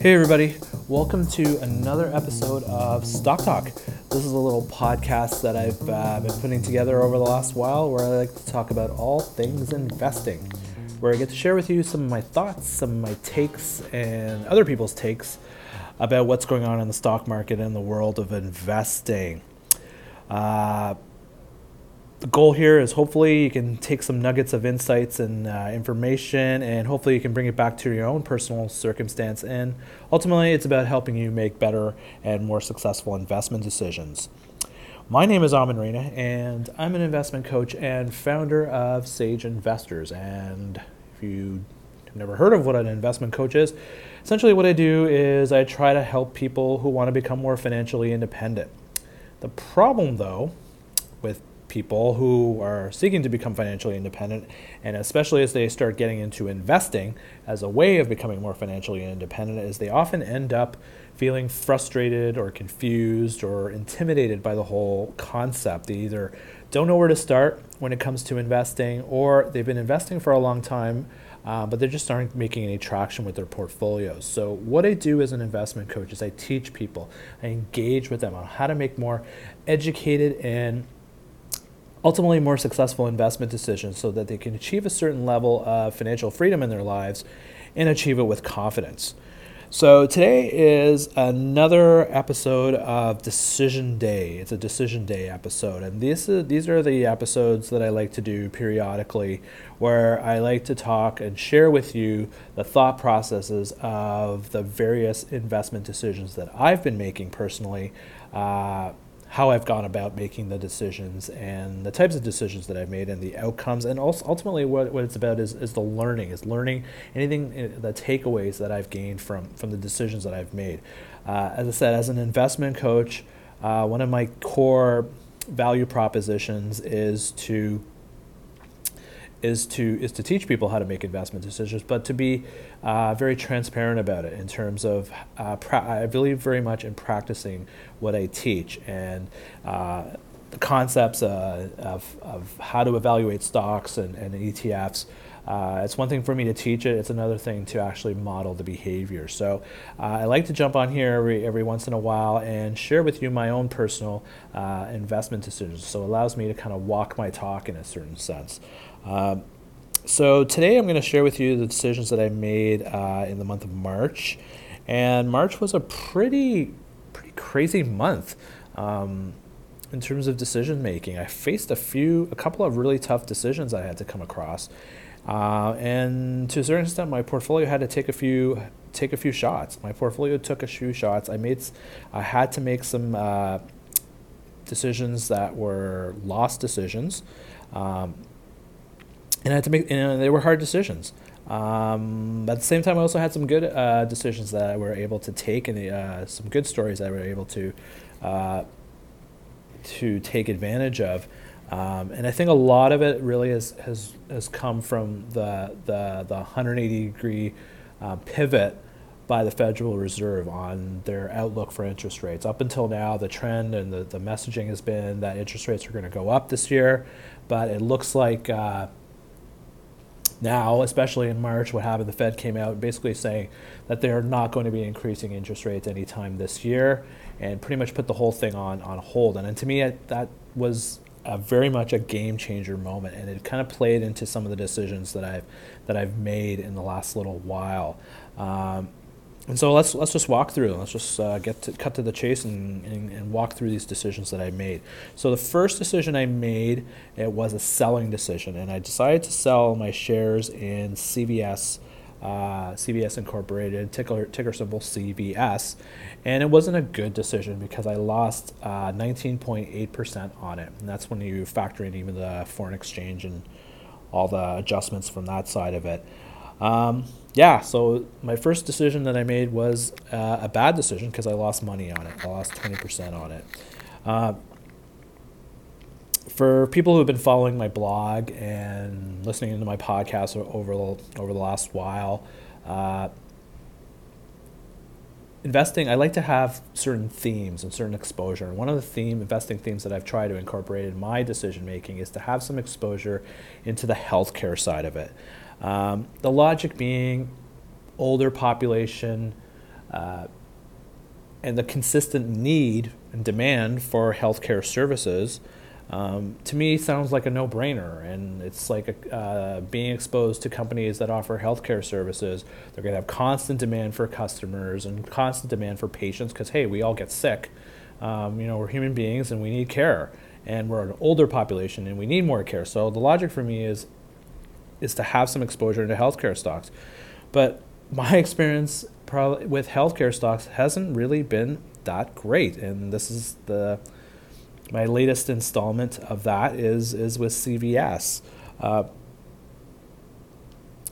Hey, everybody. Welcome to another episode of Stock Talk. This is a little podcast that I've uh, been putting together over the last while where I like to talk about all things investing, where I get to share with you some of my thoughts, some of my takes, and other people's takes about what's going on in the stock market and the world of investing. Uh, the goal here is hopefully you can take some nuggets of insights and uh, information and hopefully you can bring it back to your own personal circumstance. And ultimately it's about helping you make better and more successful investment decisions. My name is amin reina and i'm an investment coach and founder of sage investors. And if you have never heard of what an investment coach is essentially what i do is i try to help people who want to become more financially independent the problem though with people who are seeking to become financially independent, and especially as they start getting into investing as a way of becoming more financially independent, is they often end up feeling frustrated or confused or intimidated by the whole concept. They either don't know where to start when it comes to investing, or they've been investing for a long time. Uh, but they just aren't making any traction with their portfolios. So, what I do as an investment coach is I teach people, I engage with them on how to make more educated and ultimately more successful investment decisions so that they can achieve a certain level of financial freedom in their lives and achieve it with confidence. So, today is another episode of Decision Day. It's a Decision Day episode, and these are, these are the episodes that I like to do periodically where I like to talk and share with you the thought processes of the various investment decisions that I've been making personally. Uh, how I've gone about making the decisions and the types of decisions that I've made and the outcomes. And also ultimately what, what it's about is, is the learning, is learning anything, eh, the takeaways that I've gained from, from the decisions that I've made. Uh, as I said, as an investment coach, uh, one of my core value propositions is to is to is to teach people how to make investment decisions, but to be uh, very transparent about it in terms of uh, pra- I believe very much in practicing what I teach and uh, the concepts uh, of, of how to evaluate stocks and, and ETFs. Uh, it's one thing for me to teach it, it's another thing to actually model the behavior. So uh, I like to jump on here every, every once in a while and share with you my own personal investment decisions. So it allows me to kind of walk my talk in a certain sense. Um, so today I'm going to share with you the decisions that I made uh, in the month of March. And March was a pretty, pretty crazy month. Um, in terms of decision making. I faced a few, a couple of really tough decisions I had to come across, uh, and to a certain extent, my portfolio had to take a few take a few shots. My portfolio took a few shots. I made, I had to make some uh, decisions that were lost decisions, um, and I had to make, and they were hard decisions. Um, but at the same time, I also had some good uh, decisions that I were able to take, and uh, some good stories that I were able to uh, to take advantage of. Um, and I think a lot of it really has, has, has come from the, the, the 180 degree uh, pivot by the Federal Reserve on their outlook for interest rates. Up until now, the trend and the, the messaging has been that interest rates are going to go up this year, but it looks like uh, now, especially in March, what happened, the Fed came out basically saying that they're not going to be increasing interest rates anytime this year and pretty much put the whole thing on, on hold. And, and to me, it, that was very much a game changer moment, and it kind of played into some of the decisions that I've that I've made in the last little while. Um, and so let's let's just walk through. Let's just uh, get to cut to the chase and, and, and, walk through these decisions that I made. So the first decision I made it was a selling decision, and I decided to sell my shares in CVS uh, CVS Incorporated, ticker, ticker symbol CVS. And it wasn't a good decision because I lost uh, 19.8% on it. And that's when you factor in even the foreign exchange and all the adjustments from that side of it. Um, yeah, so my first decision that I made was uh, a bad decision because I lost money on it. I lost 20% on it. Uh, for people who have been following my blog and listening to my podcast over the, over the last while, uh, investing, I like to have certain themes and certain exposure. And one of the theme investing themes that I've tried to incorporate in my decision making is to have some exposure into the healthcare side of it. Um, the logic being older population uh, and the consistent need and demand for healthcare services um, to me sounds like a no-brainer. And it's like a, uh, being exposed to companies that offer healthcare services they're going to have constant demand for customers and constant demand for patients because hey we all get sick. Um, you know we're human beings and we need care. And we're an older population and we need more care. So the logic for me is is to have some exposure to healthcare stocks but my experience probably with healthcare stocks hasn't really been that great and this is the my latest installment of that is is with CVS. Uh,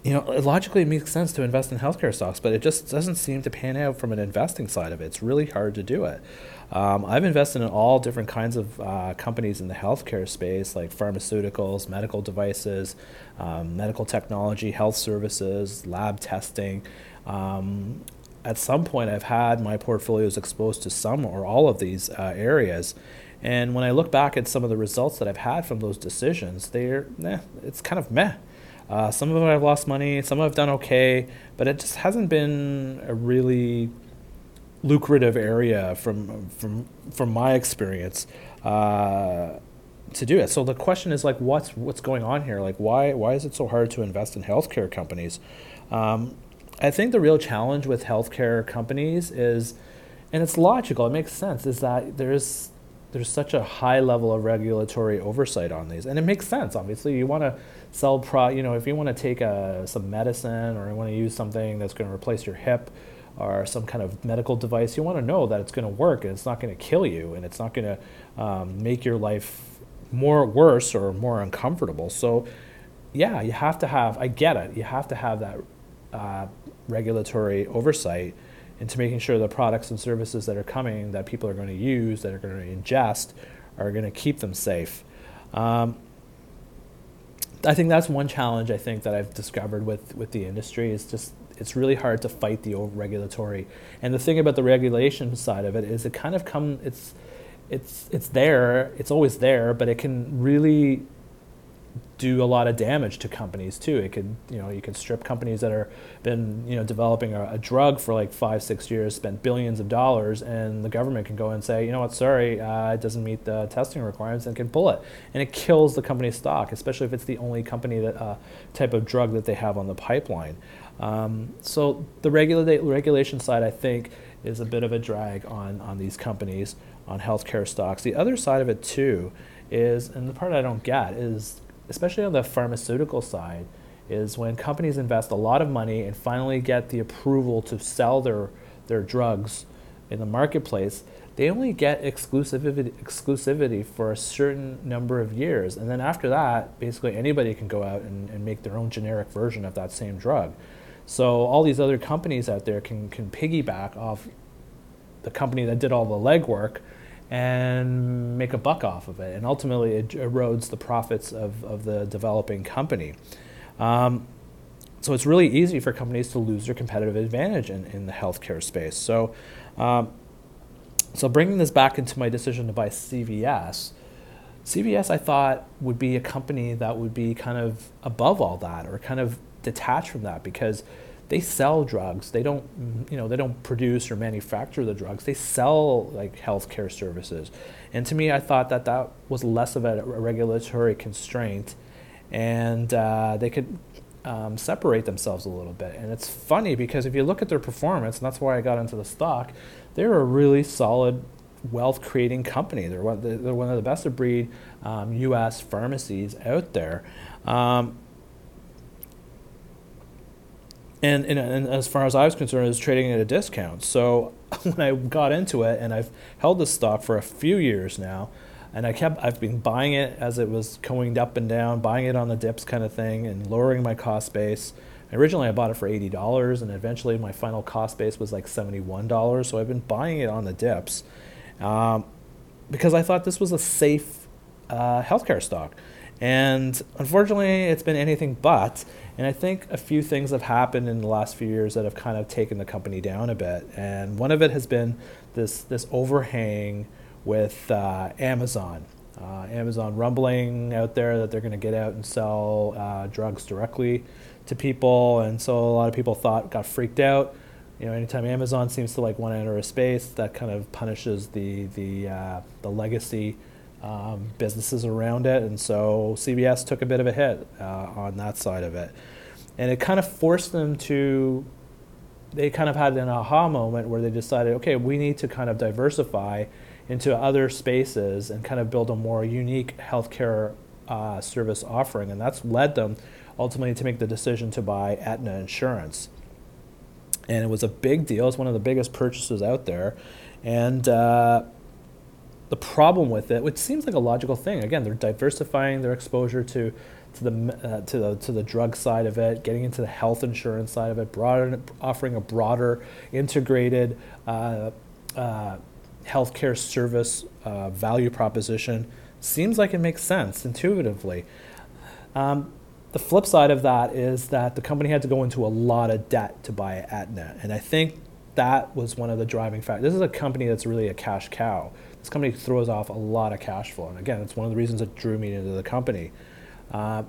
you know, it logically it makes sense to invest in healthcare stocks, but it just doesn't seem to pan out from an investing side of it. It's really hard to do it. Um, I've invested in all different kinds of uh, companies in the healthcare space, like pharmaceuticals, medical devices, um, medical technology, health services, lab testing. Um, at some point, I've had my portfolios exposed to some or all of these uh, areas, and when I look back at some of the results that I've had from those decisions, they're, eh, it's kind of meh. Uh, some of them I've lost money, some I've done okay, but it just hasn't been a really lucrative area from from from my experience uh, to do it. So the question is like, what's what's going on here? Like, why why is it so hard to invest in healthcare companies? Um, I think the real challenge with healthcare companies is, and it's logical, it makes sense, is that there's there's such a high level of regulatory oversight on these, and it makes sense. Obviously, you want to sell pro. You know, if you want to take a, some medicine or you want to use something that's going to replace your hip or some kind of medical device, you want to know that it's going to work and it's not going to kill you and it's not going to um, make your life more worse or more uncomfortable. So, yeah, you have to have. I get it. You have to have that uh, regulatory oversight into making sure the products and services that are coming that people are going to use, that are going to ingest, are going to keep them safe. Um, I think that's one challenge I think that I've discovered with, with the industry is just it's really hard to fight the regulatory. And the thing about the regulation side of it is it kind of come it's it's it's there, it's always there, but it can really do a lot of damage to companies too. It could, you know, you could strip companies that are been, you know, developing a, a, drug for like five, six years, spent billions of dollars, and the government can go and say, you know what, sorry, uh, it doesn't meet the testing requirements, and can pull it, and it kills the company's stock, especially if it's the only company that uh, type of drug that they have on the pipeline. Um, so the regula- regulation side, I think, is a bit of a drag on on these companies, on healthcare stocks. The other side of it too is, and the part I don't get is especially on the pharmaceutical side, is when companies invest a lot of money and finally get the approval to sell their, their drugs in the marketplace, they only get exclusivity, exclusivity for a certain number of years. And then after that, basically anybody can go out and, and make their own generic version of that same drug. So all these other companies out there can, can piggyback off the company that did all the legwork and make a buck off of it. And ultimately, it erodes the profits of, of the developing company. Um, so it's really easy for companies to lose their competitive advantage in, in the healthcare space. So, um, so bringing this back into my decision to buy CVS, CVS I thought would be a company that would be kind of above all that or kind of detached from that because they sell drugs. They don't, you know, they don't produce or manufacture the drugs. They sell like healthcare services. And to me, I thought that that was less of a, regulatory constraint, and uh, they could um, separate themselves a little bit. And it's funny because if you look at their performance, and that's why I got into the stock, they're a really solid wealth creating company. They're one, they're one of the best of breed um, U.S. pharmacies out there. Um, and, and, and, as far as I was concerned, it was trading at a discount. So when I got into it, and I've held this stock for a few years now, and I kept I've been buying it as it was going up and down, buying it on the dips kind of thing, and lowering my cost base. Originally, I bought it for eighty dollars, and eventually my final cost base was like seventy-one dollars. So I've been buying it on the dips um, because I thought this was a safe uh, healthcare stock. And unfortunately, it's been anything but. And I think a few things have happened in the last few years that have kind of taken the company down a bit. And one of it has been this, this overhang with uh, Amazon. Uh, Amazon rumbling out there that they're going to get out and sell uh, drugs directly to people, and so a lot of people thought got freaked out. You know, anytime Amazon seems to like want to enter a space, that kind of punishes the the uh, the legacy um, businesses around it, and so CVS took a bit of a hit uh, on that side of it, and it kind of forced them to. They kind of had an aha moment where they decided, okay, we need to kind of diversify into other spaces and kind of build a more unique healthcare uh, service offering. And that's led them ultimately to make the decision to buy Aetna Insurance. And it was a big deal. It's one of the biggest purchases out there. And uh, the problem with it, which seems like a logical thing, again, they're diversifying their exposure to to the uh, to the to the drug side of it, getting into the health insurance side of it, broader, offering a broader, integrated uh, uh, healthcare service uh, value proposition seems like it makes sense intuitively. Um, the flip side of that is that the company had to go into a lot of debt to buy Aetna, and I think that was one of the driving factors. This is a company that's really a cash cow. This company throws off a lot of cash flow, and again, it's one of the reasons that drew me into the company. Uh,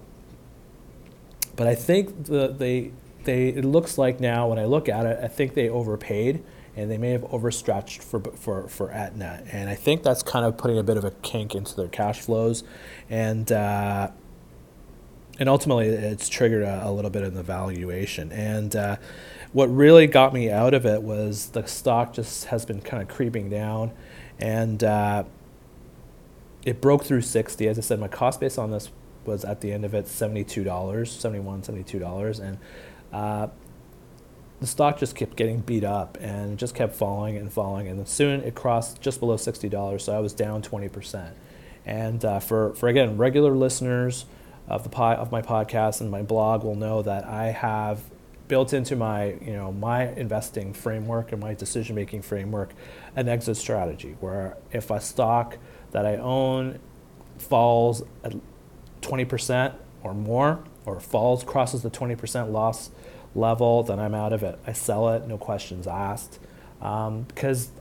but I think the, they they it looks like now when I look at it, I think they overpaid and they may have overstretched for for for Aetna, and I think that's kind of putting a bit of a kink into their cash flows, and uh, and ultimately it's triggered a, a, little bit in the valuation. And uh, what really got me out of it was the stock just has been kind of creeping down, and uh, it broke through 60. As I said, my cost base on this was at the end of it $72, $71, $72, and uh, the stock just kept getting beat up and just kept falling and falling. And soon it crossed just below $60, so I was down 20%. And uh, for, for, again, regular listeners of, the po- of my podcast and my blog will know that I have built into my, you know, my investing framework and my decision-making framework an exit strategy where if a stock that I own falls at 20% or more, or falls, crosses the 20% loss level, then I'm out of it. I sell it, no questions asked. Um, because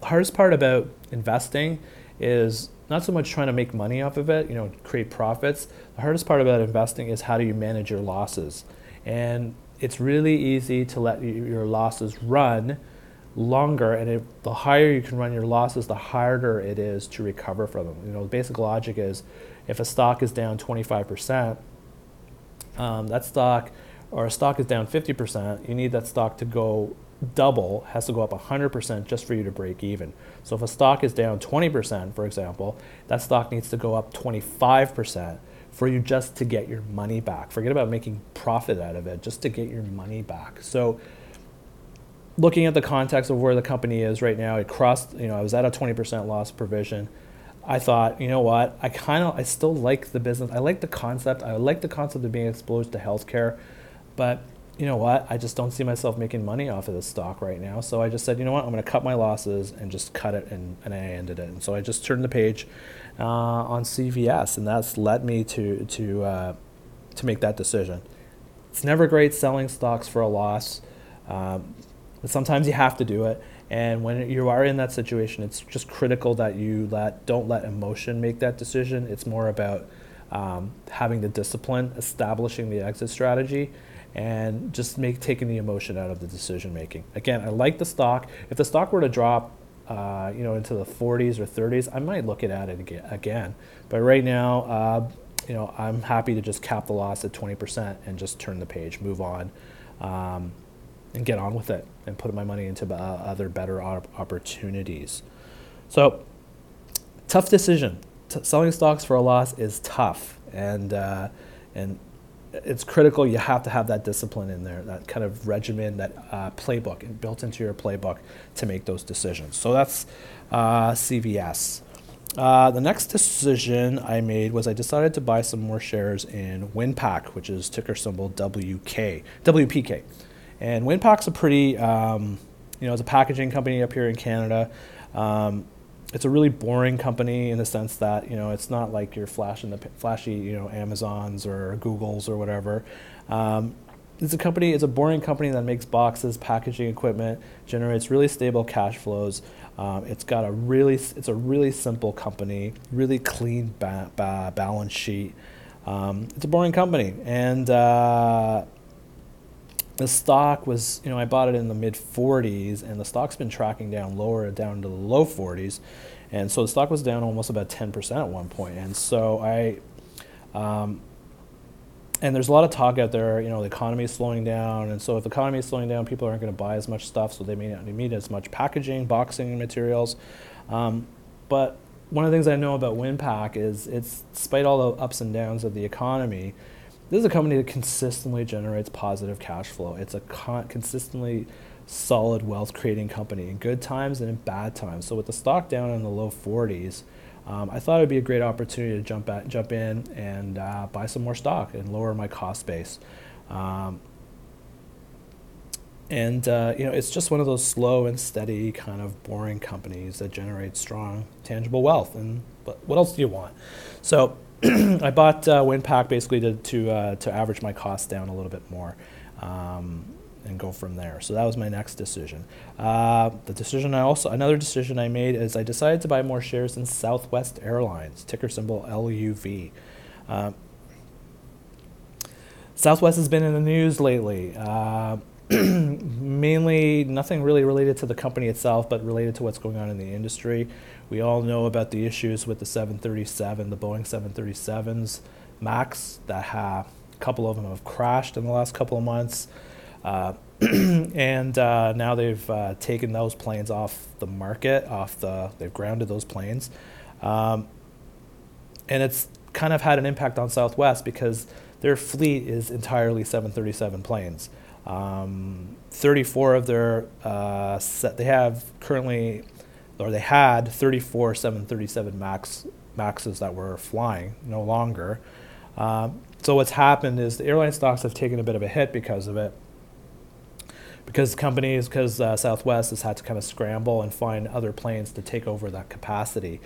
the hardest part about investing is not so much trying to make money off of it, you know, create profits. The hardest part about investing is how do you manage your losses. And it's really easy to let your losses run longer and it, the higher you can run your losses the harder it is to recover from them you know the basic logic is if a stock is down 25% um, that stock or a stock is down 50%, you need that stock to go double, has to go up 100% just for you to break even. So if a stock is down 20%, for example, that stock needs to go up 25% for you just to get your money back. Forget about making profit out of it, just to get your money back. So looking at the context of where the company is right now, it crossed, you know, I was at a 20% loss provision. I thought, you know what, I kind of, I still like the business. I like the concept. I like the concept of being exposed to healthcare. But you know what? I just don't see myself making money off of this stock right now. So I just said, you know what? I'm going to cut my losses and just cut it, and, and I ended it. And so I just turned the page uh, on CVS, and that's led me to to uh, to make that decision. It's never great selling stocks for a loss, um, but sometimes you have to do it. And when you are in that situation, it's just critical that you let don't let emotion make that decision. It's more about um, having the discipline, establishing the exit strategy, and just make taking the emotion out of the decision making. Again, I like the stock. If the stock were to drop, uh, you know, into the 40s or 30s, I might look at it again. But right now, uh, you know, I'm happy to just cap the loss at 20% and just turn the page, move on, um, and get on with it, and put my money into uh, other better opportunities. So, tough decision. T- selling stocks for a loss is tough, and uh, and it's critical. You have to have that discipline in there, that kind of regimen, that uh, playbook, built into your playbook to make those decisions. So that's uh, CVS. Uh, the next decision I made was I decided to buy some more shares in Winpak, which is ticker symbol WK, WPK. And Winpak's a pretty, um, you know, it's a packaging company up here in Canada. Um, it's a really boring company in the sense that you know it's not like you're flashing the flashy you know Amazons or Googles or whatever. Um, it's a company. It's a boring company that makes boxes, packaging equipment, generates really stable cash flows. Um, it's got a really it's a really simple company, really clean ba- ba- balance sheet. Um, it's a boring company, and uh, the stock was you know I bought it in the mid 40s, and the stock's been tracking down lower, down to the low 40s, and so the stock was down almost about 10% at one point. and so I. Um, and there's a lot of talk out there, you know, the economy is slowing down, and so if the economy is slowing down, people aren't going to buy as much stuff, so they may not need as much packaging, boxing materials. Um, but one of the things I know about Winpak is it's, despite all the ups and downs of the economy, this is a company that consistently generates positive cash flow. It's a con- consistently solid wealth creating company in good times and in bad times. So with the stock down in the low 40s, um, I thought it would be a great opportunity to jump at, jump in and uh, buy some more stock and lower my cost base. Um, and uh, you know, it's just one of those slow and steady, kind of boring companies that generate strong, tangible wealth. And but what else do you want? So I bought uh, Winpak basically to to, uh, to average my costs down a little bit more. Um, and go from there. So that was my next decision. Uh, the decision I also another decision I made is I decided to buy more shares in Southwest Airlines, ticker symbol LUV. Uh, Southwest has been in the news lately. Uh, mainly nothing really related to the company itself, but related to what's going on in the industry. We all know about the issues with the 737, the Boeing 737s MAX, that a couple of them have crashed in the last couple of months. Uh, and uh, now they've uh, taken those planes off the market, off the they've grounded those planes, um, and it's kind of had an impact on Southwest because their fleet is entirely 737 planes. Um, 34 of their uh, set, they have currently, or they had 34 737 Max Maxes that were flying, no longer. Um, so what's happened is the airline stocks have taken a bit of a hit because of it because companies, because uh, Southwest has had to kind of scramble and find other planes to take over that capacity.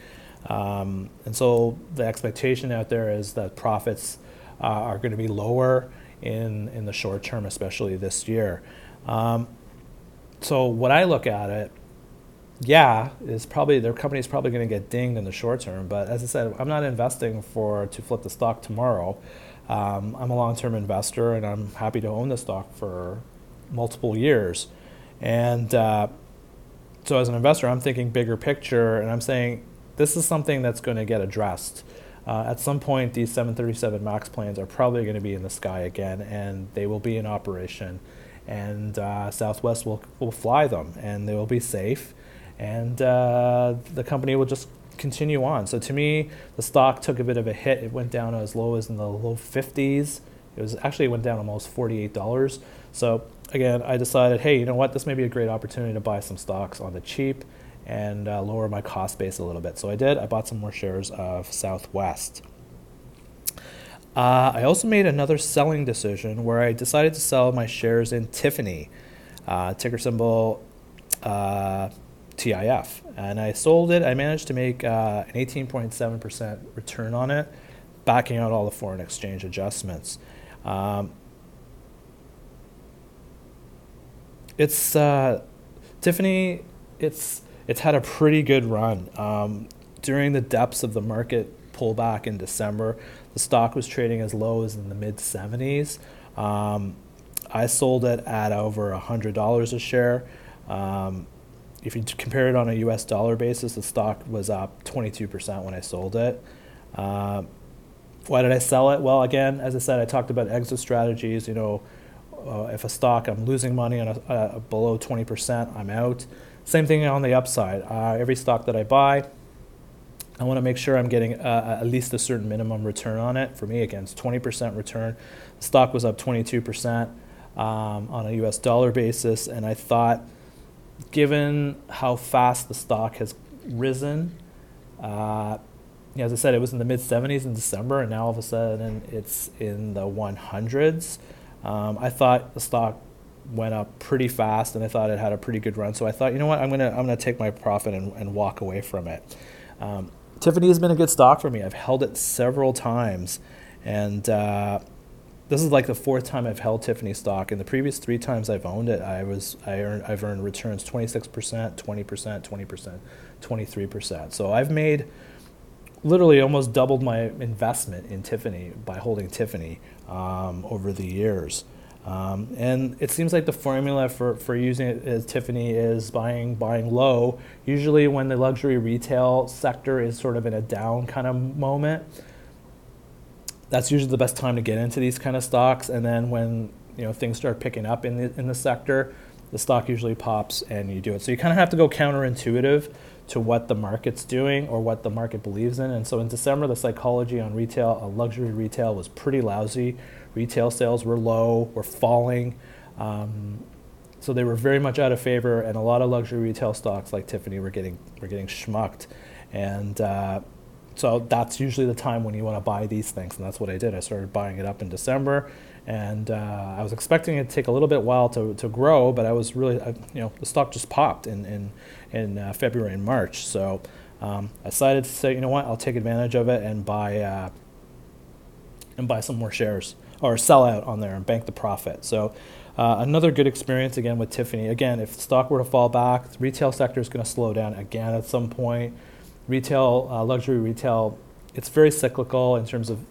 Um, and so the expectation out there is that profits uh, are going to be lower in, in the short term, especially this year. Um, so what I look at it, yeah, is probably their company is probably going to get dinged in the short term. But as I said, I'm not investing for to flip the stock tomorrow. Um, I'm a long-term investor, and I'm happy to own the stock for multiple years. And uh, so, as an investor, I'm thinking bigger picture, and I'm saying this is something that's going to get addressed. Uh, at some point, these 737 MAX planes are probably going to be in the sky again, and they will be in operation. And uh, Southwest will, will fly them, and they will be safe, and uh, the company will just continue on. So, to me, the stock took a bit of a hit. It went down as low as in the low 50s. It was actually it went down almost $48. So again, I decided, hey, you know what, this may be a great opportunity to buy some stocks on the cheap and uh, lower my cost base a little bit. So I did. I bought some more shares of Southwest. Uh, I also made another selling decision where I decided to sell my shares in Tiffany, uh, ticker symbol uh, TIF. And I sold it. I managed to make uh, an 18.7% return on it, backing out all the foreign exchange adjustments. Um, it's uh, Tiffany. It's it's had a pretty good run um, during the depths of the market pullback in December. The stock was trading as low as in the mid 70s. Um, I sold it at over $100 a share. Um, if you compare it on a US dollar basis, the stock was up 22% when I sold it. Uh, why did I sell it? Well, again, as I said, I talked about exit strategies. You know, uh, if a stock I'm losing money on a, uh, below 20%, I'm out. Same thing on the upside. Uh, every stock that I buy, I want to make sure I'm getting uh, at least a certain minimum return on it. For me, again, it's 20% return. The stock was up 22% um, on a US dollar basis, and I thought, given how fast the stock has risen, uh, as I said, it was in the mid 70s in December, and now all of a sudden it's in the 100s. Um, I thought the stock went up pretty fast, and I thought it had a pretty good run. So I thought, you know what, I'm gonna I'm gonna take my profit and, and walk away from it. Um, Tiffany has been a good stock for me. I've held it several times, and uh, this is like the fourth time I've held Tiffany stock. In the previous three times I've owned it, I was I earned I've earned returns 26%, 20%, 20%, 23%. So I've made literally almost doubled my investment in Tiffany by holding Tiffany um, over the years. Um, and it seems like the formula for, for using it as Tiffany is buying buying low. Usually, when the luxury retail sector is sort of in a down kind of moment, that's usually the best time to get into these kind of stocks. And then when you know things start picking up in the in the sector, the stock usually pops and you do it. So you kind of have to go counterintuitive to what the market's doing or what the market believes in. And so in December, the psychology on retail, uh, luxury retail, was pretty lousy. Retail sales were low, were falling. Um, so they were very much out of favor, and a lot of luxury retail stocks like Tiffany were getting were getting schmucked, and uh, so that's usually the time when you want to buy these things, and that's what I did. I started buying it up in December, and uh, I was expecting it to take a little bit while to, to grow, but I was really, I, you know, the stock just popped in in, in uh, February and March. So um, I decided to say, you know what, I'll take advantage of it and buy uh, and buy some more shares or sell out on there and bank the profit. So. Uh, another good experience again with Tiffany. Again, if stock were to fall back, the retail sector is going to slow down again at some point. Retail, uh, luxury retail, it's very cyclical in terms of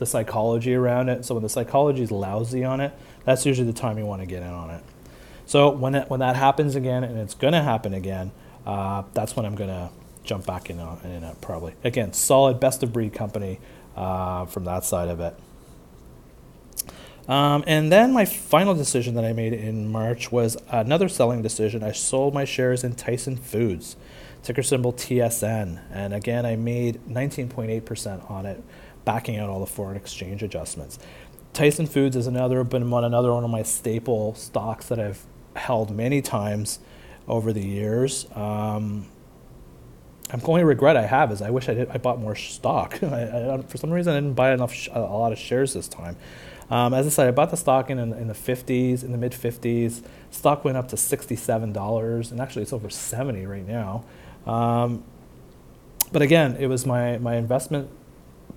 the psychology around it. So when the psychology is lousy on it, that's usually the time you want to get in on it. So when it, when that happens again, and it's going to happen again, uh, that's when I'm going to jump back in on in it probably. Again, solid best of breed company uh, from that side of it. Um, and then my final decision that I made in March was another selling decision. I sold my shares in Tyson Foods, ticker symbol TSN. And again, I made 19.8% on it backing out all the foreign exchange adjustments. Tyson Foods is another been one another one of my staple stocks that I've held many times over the years. Um, I'm to regret I have is I wish I did I bought more stock. I, I, for some reason I didn't buy enough sh- a lot of shares this time. Um, as I said, I bought the stock in in the 50s, in the mid 50s. Stock went up to $67, and actually it's over 70 right now. Um, but again, it was my my investment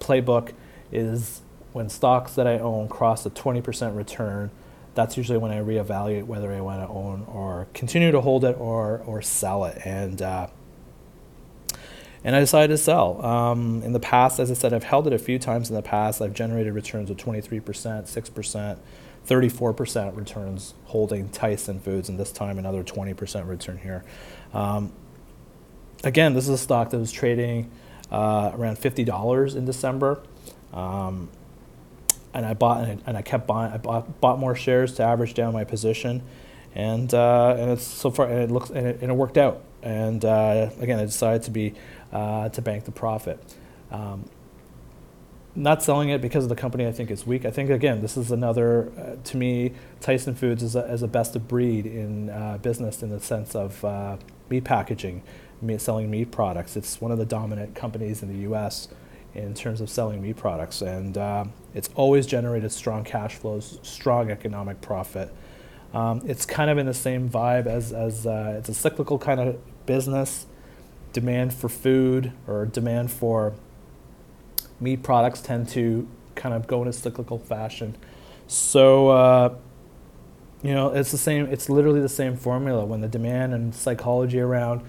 playbook is when stocks that I own cross a 20% return, that's usually when I reevaluate whether I want to own or continue to hold it or or sell it. And uh, and I decided to sell. Um, in the past, as I said, I've held it a few times in the past. I've generated returns of 23%, 6%, 34% returns holding Tyson Foods, and this time another 20% return here. Um, again, this is a stock that was trading uh, around fifty dollars in December, um, and I bought and I, and I, kept buying. I bought, bought more shares to average down my position, and uh, and it's so far and it looks and it, and it worked out. And uh, again, I decided to be uh, to bank the profit. Um, not selling it because of the company I think is weak. I think again this is another uh, to me Tyson Foods is a, is a best of breed in uh, business in the sense of uh, meat packaging meat, selling meat products. It's one of the dominant companies in the U.S. in terms of selling meat products, and uh, it's always generated strong cash flows, strong economic profit. Um, it's kind of in the same vibe as, as uh, it's a cyclical kind of business. Demand for food or demand for meat products tend to kind of go in a cyclical fashion. So, uh, you know, it's the same. It's literally the same formula. When the demand and psychology around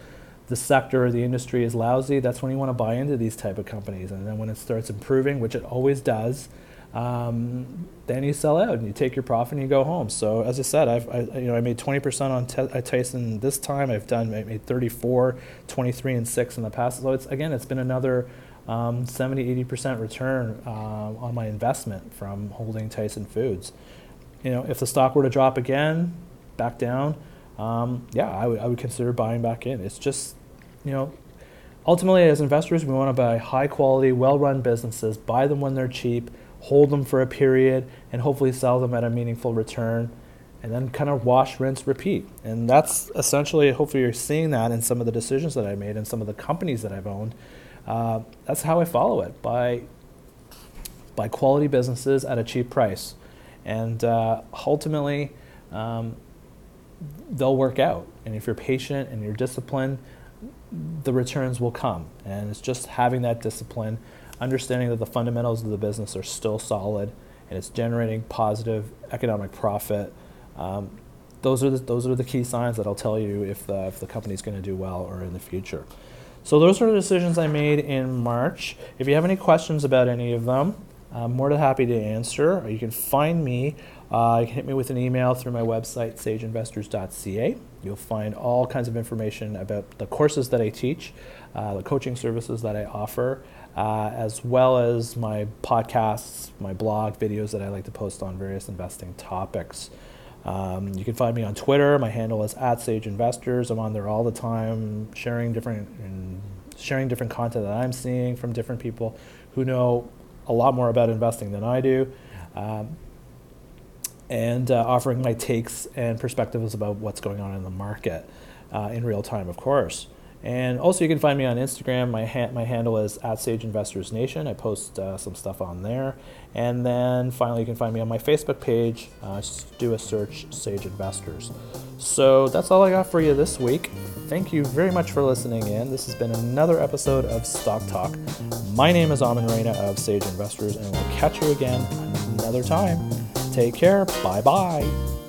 the sector or the industry is lousy, that's when you want to buy into these type of companies. And then when it starts improving, which it always does, um, then you sell out and you take your profit and you go home. So as I said, I've I, you know I made 20% on t- Tyson this time. I've done I made 34, 23, and six in the past. So it's again it's been another um, 70, 80% return uh, on my investment from holding Tyson Foods. You know, if the stock were to drop again, back down um, yeah, I, w- I would consider buying back in. It's just, you know, ultimately as investors, we want to buy high quality, well run businesses, buy them when they're cheap, hold them for a period, and hopefully sell them at a meaningful return, and then kind of wash, rinse, repeat. And that's essentially, hopefully, you're seeing that in some of the decisions that I made and some of the companies that I've owned. Uh, that's how I follow it by, by quality businesses at a cheap price. And uh, ultimately, um, they'll work out. And if you're patient and you're disciplined, the returns will come. And it's just having that discipline, understanding that the fundamentals of the business are still solid and it's generating positive economic profit. Um, those are the, those are the key signs that'll tell you if the, if the company's going to do well or in the future. So those are the decisions I made in March. If you have any questions about any of them, I'm more than happy to answer. You can find me. Uh, you can hit me with an email through my website, sageinvestors.ca. You'll find all kinds of information about the courses that I teach, uh, the coaching services that I offer, uh, as well as my podcasts, my blog, videos that I like to post on various investing topics. Um, you can find me on Twitter. My handle is at Sage Investors. I'm on there all the time, sharing different sharing different content that I'm seeing from different people who know a lot more about investing than I do, um, and uh, offering my takes and perspectives about what's going on in the market uh, in real time, of course. And also, you can find me on Instagram. My, ha- my handle is at Sage Investors Nation. I post uh, some stuff on there. And then finally, you can find me on my Facebook page. Uh, just do a search, Sage Investors. So that's all I got for you this week. Thank you very much for listening in. This has been another episode of Stock Talk. My name is Amin Reina of Sage Investors, and we'll catch you again another time. Take care. Bye bye.